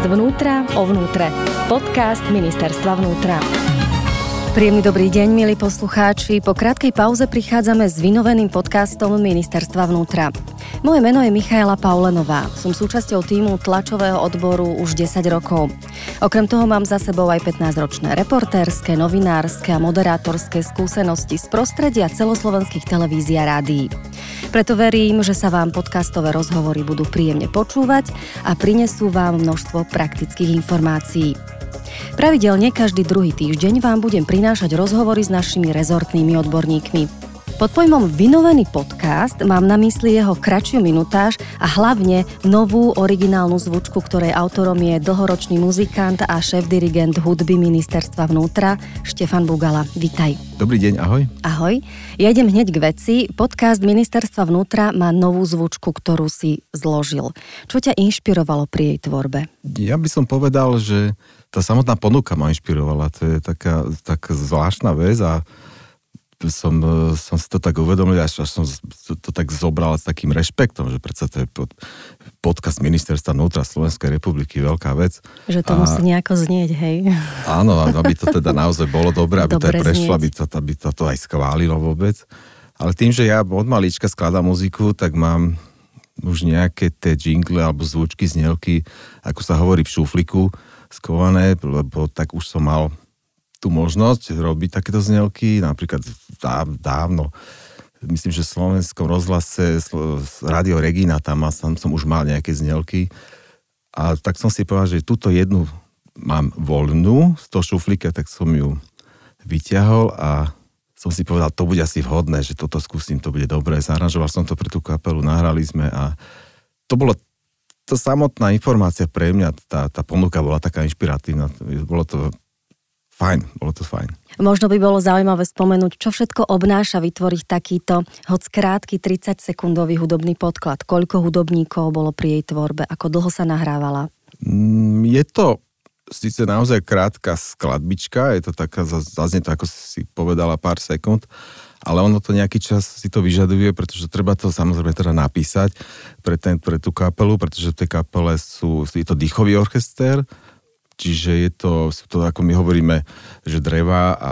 Zvnútra o vnútre. Podcast Ministerstva vnútra. Príjemný dobrý deň, milí poslucháči. Po krátkej pauze prichádzame s vynoveným podcastom Ministerstva vnútra. Moje meno je Michaela Paulenová. Som súčasťou týmu tlačového odboru už 10 rokov. Okrem toho mám za sebou aj 15-ročné reportérske, novinárske a moderátorské skúsenosti z prostredia celoslovenských televízií a rádií. Preto verím, že sa vám podcastové rozhovory budú príjemne počúvať a prinesú vám množstvo praktických informácií. Pravidelne každý druhý týždeň vám budem prinášať rozhovory s našimi rezortnými odborníkmi. Pod pojmom vynovený podcast mám na mysli jeho kratšiu minutáž a hlavne novú originálnu zvučku, ktorej autorom je dlhoročný muzikant a šéf-dirigent hudby ministerstva vnútra Štefan Bugala. Vítaj. Dobrý deň, ahoj. Ahoj. Ja idem hneď k veci. Podcast ministerstva vnútra má novú zvučku, ktorú si zložil. Čo ťa inšpirovalo pri jej tvorbe? Ja by som povedal, že tá samotná ponuka ma inšpirovala. To je taká, taká zvláštna vec a som, e, som si to tak uvedomil, až, až som to, tak zobral s takým rešpektom, že predsa to je pod, podcast Ministerstva vnútra Slovenskej republiky, veľká vec. Že to a, musí nejako znieť, hej? Áno, aby to teda naozaj bolo dobré, aby Dobre to aj prešlo, aby to, aby to, to aj schválilo vôbec. Ale tým, že ja od malička skladám muziku, tak mám už nejaké tie jingle alebo zvučky, znelky, ako sa hovorí v šufliku, skované, lebo tak už som mal tú možnosť robiť takéto znelky, napríklad dávno, myslím, že v slovenskom rozhlase Radio Regina, tam som, som už mal nejaké znelky a tak som si povedal, že túto jednu mám voľnú z toho šuflíka, tak som ju vyťahol a som si povedal, to bude asi vhodné, že toto skúsim, to bude dobré. Zaranžoval som to pre tú kapelu, nahrali sme a to bolo to samotná informácia pre mňa, tá, tá ponuka bola taká inšpiratívna. Bolo to fajn, bolo to fajn. Možno by bolo zaujímavé spomenúť, čo všetko obnáša vytvoriť takýto, hoď krátky 30-sekundový hudobný podklad. Koľko hudobníkov bolo pri jej tvorbe? Ako dlho sa nahrávala? Mm, je to síce naozaj krátka skladbička, je to taká, zaznie to, ako si povedala, pár sekúnd, ale ono to nejaký čas si to vyžaduje, pretože treba to samozrejme teda napísať pre, ten, pre tú kapelu, pretože v tej kapele sú, je to dýchový orchester, Čiže je to, sú to, ako my hovoríme, že dreva a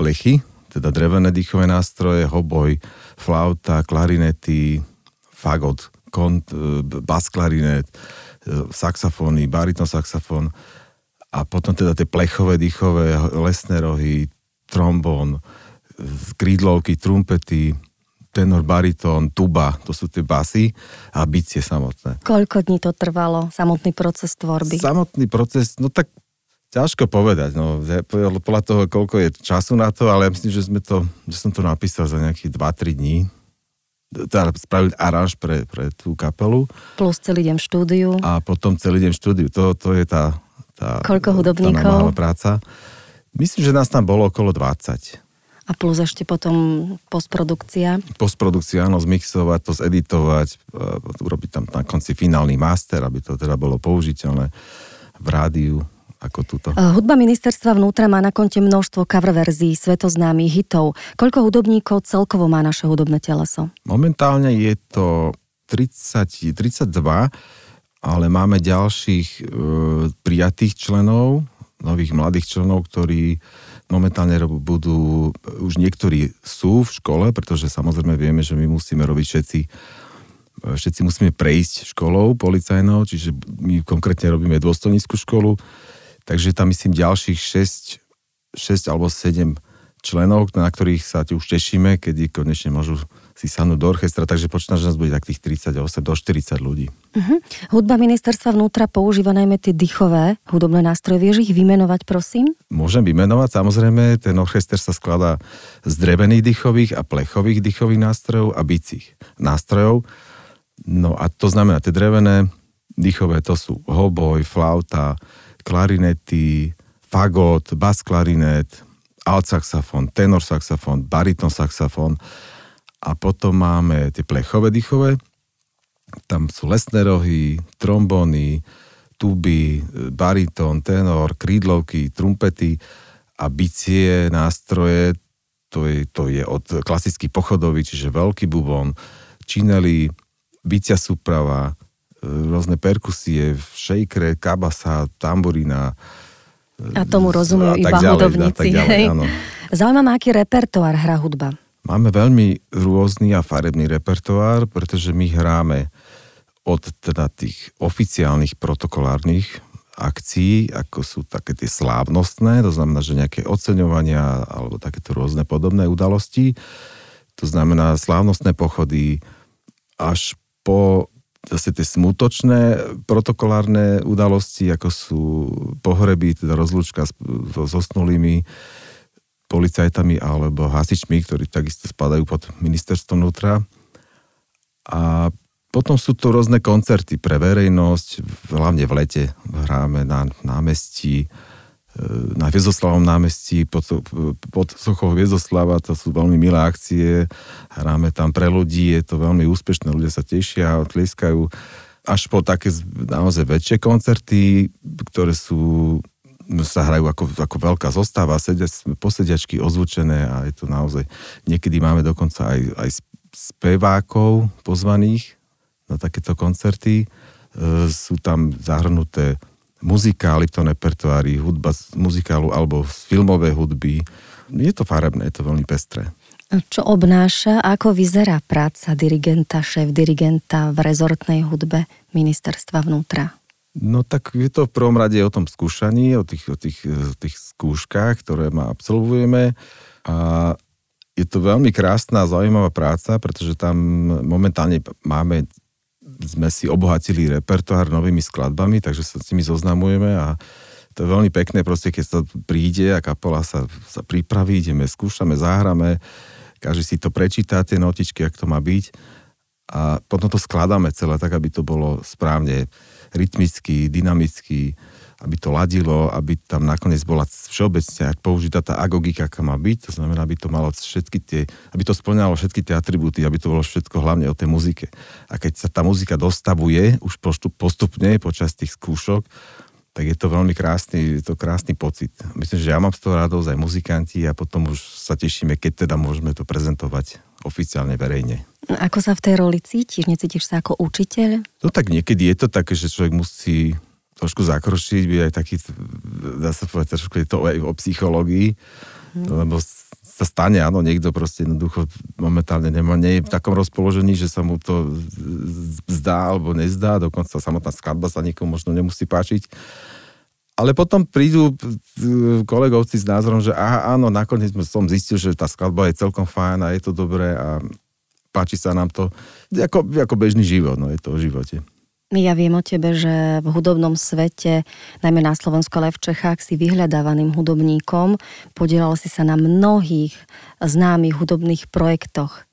plechy, teda drevené dýchové nástroje, hoboj, flauta, klarinety, fagot, kont, e, bas klarinet, e, saxofóny, bariton saxofón a potom teda tie plechové, dýchové, lesné rohy, trombón, e, krídlovky, trumpety, tenor, baritón, tuba, to sú tie basy a bicie samotné. Koľko dní to trvalo, samotný proces tvorby? Samotný proces, no tak ťažko povedať, no, podľa toho, koľko je času na to, ale ja myslím, že, sme to, že som to napísal za nejakých 2-3 dní. Teda spravil aranž pre, pre tú kapelu. Plus celý deň v štúdiu. A potom celý deň v štúdiu. To, to je tá, tá, Koľko hudobníkov? Tá práca. Myslím, že nás tam bolo okolo 20. A plus ešte potom postprodukcia. Postprodukcia, áno, zmixovať to, zeditovať, e, urobiť tam na konci finálny master, aby to teda bolo použiteľné v rádiu ako túto. E, hudba ministerstva vnútra má na konte množstvo cover verzií svetoznámych hitov. Koľko hudobníkov celkovo má naše hudobné teleso? Momentálne je to 30, 32, ale máme ďalších e, prijatých členov, nových mladých členov, ktorí Momentálne budú, už niektorí sú v škole, pretože samozrejme vieme, že my musíme robiť všetci všetci musíme prejsť školou policajnou, čiže my konkrétne robíme dôstojníckú školu, takže tam myslím ďalších 6, 6 alebo 7 členov, na ktorých sa už tešíme, kedy konečne môžu si sadnúť do orchestra, takže počítam, že nás bude takých 38 do 40 ľudí. Uh-huh. Hudba ministerstva vnútra používa najmä tie dýchové hudobné nástroje. Vieš ich vymenovať, prosím? Môžem vymenovať, samozrejme, ten orchester sa skladá z drevených dýchových a plechových dýchových nástrojov a bicích nástrojov. No a to znamená, tie drevené dýchové to sú hoboj, flauta, klarinety, fagot, bas klarinet, alt saxofón, tenor saxofón, bariton saxofón a potom máme tie plechové dýchové, tam sú lesné rohy, trombóny, tuby, baritón, tenor, krídlovky, trumpety a bicie, nástroje, to je, to je od klasický pochodový, čiže veľký bubon, činely, bicia súprava, rôzne perkusie, šejkre, kabasa, tamburína. A tomu rozumujú iba ďalej, hudobníci. Zaujíma ma, aký repertoár hrá hudba. Máme veľmi rôzny a farebný repertoár, pretože my hráme od teda tých oficiálnych protokolárnych akcií, ako sú také tie slávnostné, to znamená, že nejaké oceňovania alebo takéto rôzne podobné udalosti, to znamená slávnostné pochody až po zase tie smutočné protokolárne udalosti, ako sú pohreby, teda rozlúčka so zosnulými policajtami alebo hasičmi, ktorí takisto spadajú pod ministerstvo vnútra. A potom sú to rôzne koncerty pre verejnosť, hlavne v lete hráme na námestí, e, na Viezoslavom námestí pod, pod sochou Viezoslava, to sú veľmi milé akcie, hráme tam pre ľudí, je to veľmi úspešné, ľudia sa tešia, tlieskajú, až po také naozaj väčšie koncerty, ktoré sú sa hrajú ako, ako veľká zostáva, sedia, posediačky ozvučené a je to naozaj, niekedy máme dokonca aj, aj spevákov pozvaných, na takéto koncerty. E, sú tam zahrnuté muzikály v tom repertoári, hudba z muzikálu alebo z filmové hudby. Je to farebné, je to veľmi pestré. Čo obnáša, ako vyzerá práca dirigenta, šéf dirigenta v rezortnej hudbe ministerstva vnútra? No tak je to v prvom rade o tom skúšaní, o tých, o tých, o tých skúškach, ktoré ma absolvujeme. A je to veľmi krásna zaujímavá práca, pretože tam momentálne máme sme si obohatili repertoár novými skladbami, takže sa s nimi zoznamujeme a to je veľmi pekné, proste keď sa príde a kapola sa, sa pripraví, ideme, skúšame, záhrame, každý si to prečíta, tie notičky, ak to má byť. A potom to skladáme celé tak, aby to bolo správne rytmicky, dynamicky, aby to ladilo, aby tam nakoniec bola všeobecne použitá tá agogika, aká má byť, to znamená, aby to malo všetky tie, aby to splňalo všetky tie atribúty, aby to bolo všetko hlavne o tej muzike. A keď sa tá muzika dostavuje už postupne počas tých skúšok, tak je to veľmi krásny, je to krásny pocit. Myslím, že ja mám z toho radosť aj muzikanti a potom už sa tešíme, keď teda môžeme to prezentovať oficiálne verejne. Ako sa v tej roli cítiš? Necítiš sa ako učiteľ? No tak niekedy je to také, že človek musí trošku zakročiť, byť aj taký, dá sa povedať, trošku je to aj o psychológii, hmm. lebo sa stane, áno, niekto proste jednoducho momentálne nemá, nie je v takom rozpoložení, že sa mu to zdá alebo nezdá, dokonca samotná skladba sa niekomu možno nemusí páčiť. Ale potom prídu kolegovci s názorom, že aha, áno, nakoniec som zistil, že tá skladba je celkom fajn a je to dobré a páči sa nám to. Ako, ako bežný život, no je to o živote. Ja viem o tebe, že v hudobnom svete, najmä na Slovensku, ale v Čechách, si vyhľadávaným hudobníkom. Podielal si sa na mnohých známych hudobných projektoch.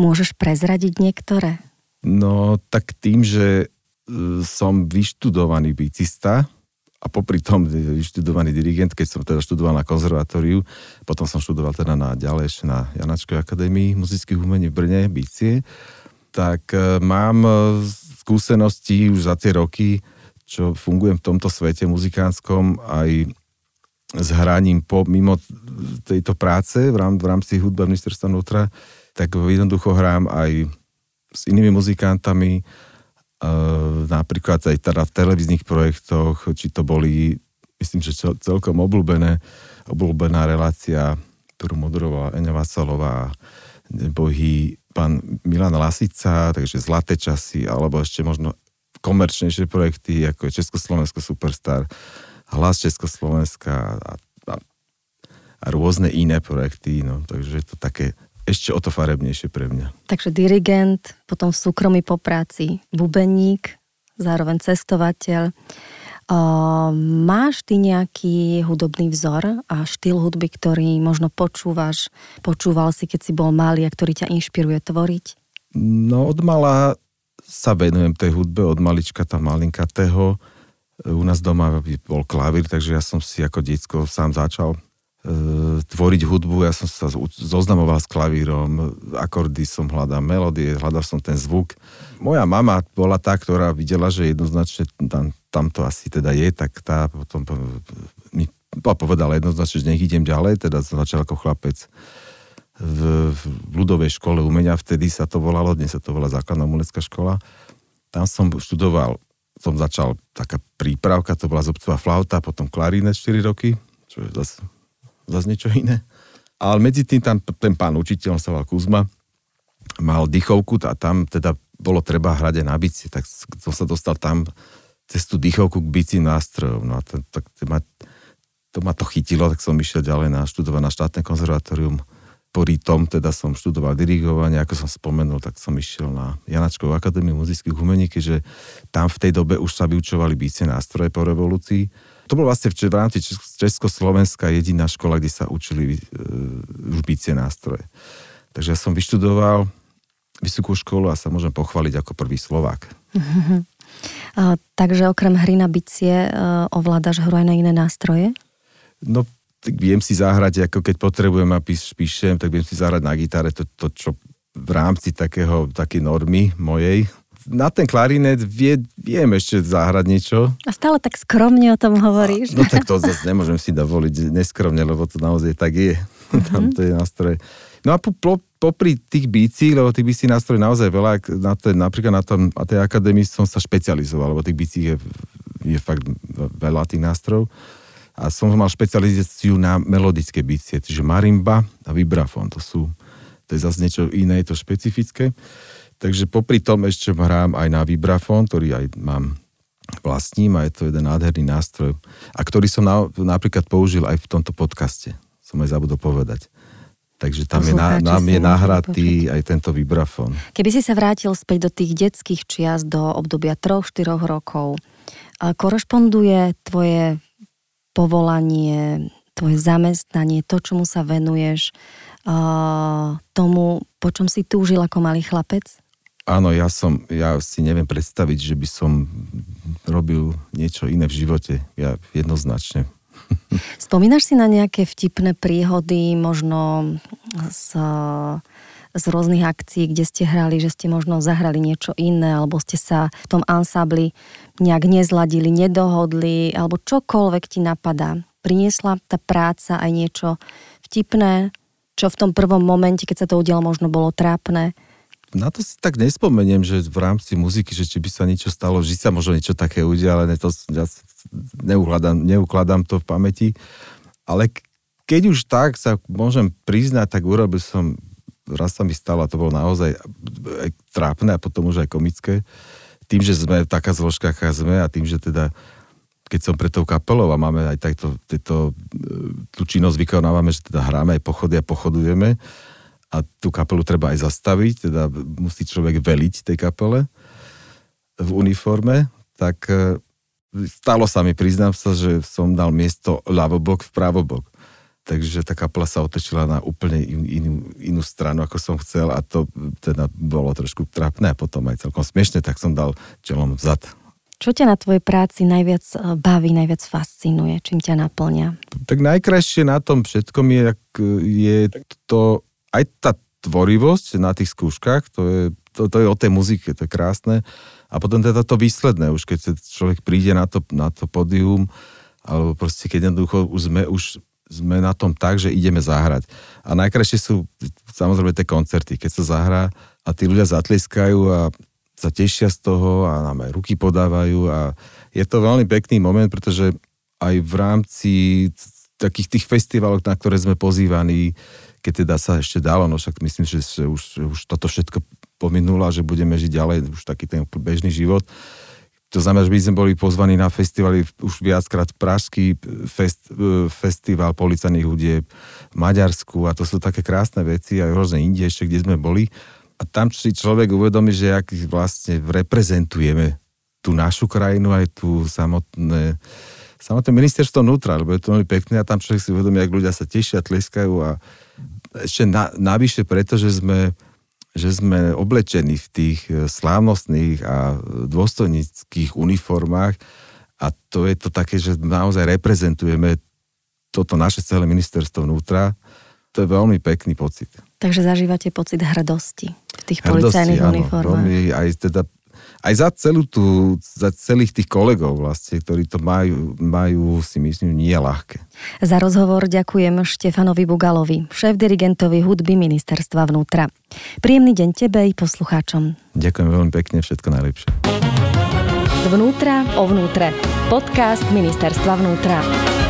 Môžeš prezradiť niektoré? No, tak tým, že e, som vyštudovaný bicista a popri tom vyštudovaný dirigent, keď som teda študoval na konzervatóriu, potom som študoval teda na ďalej ešte na Janačkovej akadémii muzických umení v Brne, bicie, tak e, mám skúsenosti už za tie roky, čo fungujem v tomto svete muzikánskom, aj s hraním po, mimo tejto práce v, rám, v rámci hudba ministerstva vnútra, tak jednoducho hrám aj s inými muzikantami, e, napríklad aj teda v televíznych projektoch, či to boli, myslím, že celkom obľúbené, obľúbená relácia, ktorú moderovala Eňa Vasalová, nebohý pán Milan Lasica, takže Zlaté časy, alebo ešte možno komerčnejšie projekty, ako je Československo Superstar, Hlas Československa a, a, a rôzne iné projekty, no, takže je to také ešte o to farebnejšie pre mňa. Takže dirigent, potom v súkromí po práci bubeník, zároveň cestovateľ. Máš ty nejaký hudobný vzor a štýl hudby, ktorý možno počúvaš, počúval si, keď si bol malý a ktorý ťa inšpiruje tvoriť? No od mala sa venujem tej hudbe, od malička tam malinkatého. U nás doma bol klavír, takže ja som si ako detsko sám začal tvoriť hudbu. Ja som sa zoznamoval s klavírom, akordy som hľadal, melódie, hľadal som ten zvuk. Moja mama bola tá, ktorá videla, že jednoznačne tam tam to asi teda je, tak tá potom mi povedala jednoznačne, že nech idem ďalej, teda som začal ako chlapec v, v ľudovej škole umenia, vtedy sa to volalo, dnes sa to volá základná umelecká škola. Tam som študoval, som začal taká prípravka, to bola zobcová flauta, potom klarinet 4 roky, čo je zase, zase niečo iné. Ale medzi tým tam ten pán učiteľ, sa volal Kuzma, mal dychovku a tam teda bolo treba hrať aj na bici, tak som sa dostal tam cez tú dýchovku k bicím nástrojom. No a to, tak to, ma, to ma to chytilo, tak som išiel ďalej na študovať na štátne konzervatórium. Po tom teda som študoval dirigovanie, ako som spomenul, tak som išiel na Janačkovú akadémiu muzických umení, keďže tam v tej dobe už sa vyučovali bicie nástroje po revolúcii. To bolo vlastne v rámci Československa jediná škola, kde sa učili už bicie nástroje. Takže ja som vyštudoval vysokú školu a sa môžem pochváliť ako prvý Slovák. A, takže okrem hry na bicie uh, ovládaš hru aj na iné nástroje? No, tak viem si zahrať, ako keď potrebujem a píš, píšem, tak viem si zahrať na gitare to, to čo v rámci takého, také normy mojej. Na ten klarinet vie, viem ešte zahrať niečo. A stále tak skromne o tom hovoríš. A, no tak to zase nemôžem si dovoliť neskromne, lebo to naozaj tak je. Mm-hmm. Tam to je nástroj. No a po, po, popri tých bicí, lebo tých bicí nástroj naozaj veľa, na ten, napríklad na, tom, na tej akadémii som sa špecializoval, lebo tých bicí je, je fakt veľa tých nástrojov. A som mal špecializáciu na melodické bicie, čiže marimba a vibrafón, to sú, to je zase niečo iné, je to špecifické. Takže popri tom ešte hrám aj na vibrafón, ktorý aj mám vlastním a je to jeden nádherný nástroj a ktorý som na, napríklad použil aj v tomto podcaste. Som aj zabudol povedať. Takže tam je, na, nám je nahratý aj tento vibrafón. Keby si sa vrátil späť do tých detských čias, do obdobia 3-4 rokov, korešponduje tvoje povolanie, tvoje zamestnanie, to, čomu sa venuješ, tomu, po čom si túžil ako malý chlapec? Áno, ja som, ja si neviem predstaviť, že by som robil niečo iné v živote. Ja jednoznačne. Spomínaš si na nejaké vtipné príhody, možno z, z rôznych akcií, kde ste hrali, že ste možno zahrali niečo iné, alebo ste sa v tom ansábli nejak nezladili, nedohodli, alebo čokoľvek ti napadá. Priniesla tá práca aj niečo vtipné, čo v tom prvom momente, keď sa to udialo, možno bolo trápne? Na to si tak nespomeniem, že v rámci muziky, že či by sa niečo stalo, že sa možno niečo také udialené, to ja neukladám, neukladám to v pamäti. Ale keď už tak sa môžem priznať, tak urobil som, raz sa mi stalo, a to bolo naozaj aj trápne a potom už aj komické, tým, že sme taká zložka, aká sme a tým, že teda keď som pre tou kapelou a máme aj takto, tieto, tú činnosť vykonávame, že teda hráme aj pochody a pochodujeme, a tú kapelu treba aj zastaviť, teda musí človek veliť tej kapele v uniforme, tak e, stalo sa mi, priznám sa, že som dal miesto ľavobok v pravobok. Takže tá kapela sa otočila na úplne inú, inú stranu, ako som chcel a to teda bolo trošku trapné a potom aj celkom smiešne, tak som dal čelom vzad. Čo ťa na tvojej práci najviac e, baví, najviac fascinuje? Čím ťa naplňa? Tak najkrajšie na tom všetkom je, je to aj tá tvorivosť na tých skúškach, to je, to, to je o tej muzike, to je krásne. A potom teda to výsledné, už keď človek príde na to, na to pódium, alebo proste keď jednoducho už sme, už sme na tom tak, že ideme zahrať. A najkrajšie sú samozrejme tie koncerty, keď sa zahrá a tí ľudia zatleskajú a sa tešia z toho a nám aj ruky podávajú a je to veľmi pekný moment, pretože aj v rámci takých tých festivalov, na ktoré sme pozývaní, keď teda sa ešte dalo, no však myslím, že, už, už toto všetko pominulo a že budeme žiť ďalej už taký ten bežný život. To znamená, že by sme boli pozvaní na festivaly už viackrát Pražský fest, e, festival policajných hudieb, v Maďarsku a to sú také krásne veci aj rôzne inde ešte, kde sme boli. A tam si človek uvedomí, že ak vlastne reprezentujeme tú našu krajinu, aj tú samotné, samotné ministerstvo vnútra, lebo je to veľmi pekné a tam človek si uvedomí, ak ľudia sa tešia, tleskajú a ešte na, navyše preto, že sme, že sme oblečení v tých e, slávnostných a dôstojnických uniformách a to je to také, že naozaj reprezentujeme toto naše celé ministerstvo vnútra. To je veľmi pekný pocit. Takže zažívate pocit hrdosti v tých hrdosti, policajných áno, uniformách. Veľmi, aj teda, aj za celú tú, za celých tých kolegov vlastne, ktorí to majú, majú si myslím, nie ľahké. Za rozhovor ďakujem Štefanovi Bugalovi, šéf-dirigentovi hudby Ministerstva vnútra. Príjemný deň tebe i poslucháčom. Ďakujem veľmi pekne, všetko najlepšie. Zvnútra o vnútre. Podcast Ministerstva vnútra.